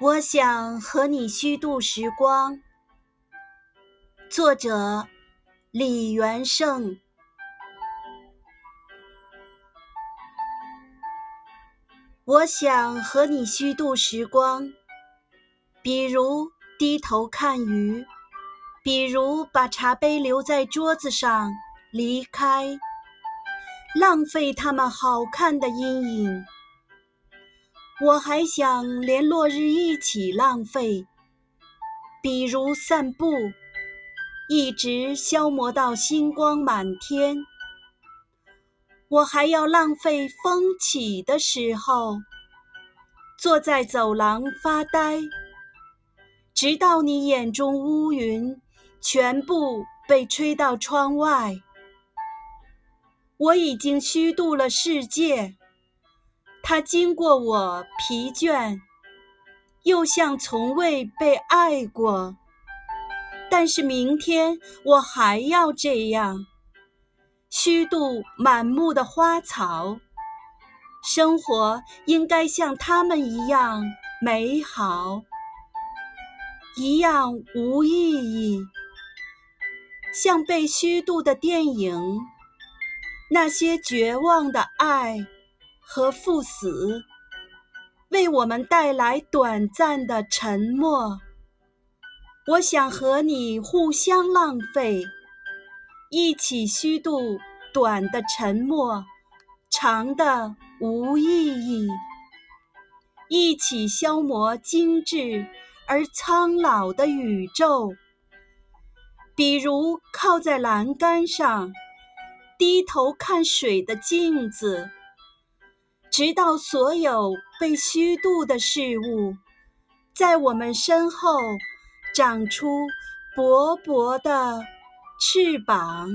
我想和你虚度时光。作者：李元胜。我想和你虚度时光，比如低头看鱼，比如把茶杯留在桌子上离开，浪费它们好看的阴影。我还想连落日一起浪费，比如散步，一直消磨到星光满天。我还要浪费风起的时候，坐在走廊发呆，直到你眼中乌云全部被吹到窗外。我已经虚度了世界。它经过我疲倦，又像从未被爱过。但是明天我还要这样，虚度满目的花草。生活应该像他们一样美好，一样无意义，像被虚度的电影，那些绝望的爱。和赴死，为我们带来短暂的沉默。我想和你互相浪费，一起虚度短的沉默，长的无意义，一起消磨精致而苍老的宇宙。比如靠在栏杆上，低头看水的镜子。直到所有被虚度的事物，在我们身后长出薄薄的翅膀。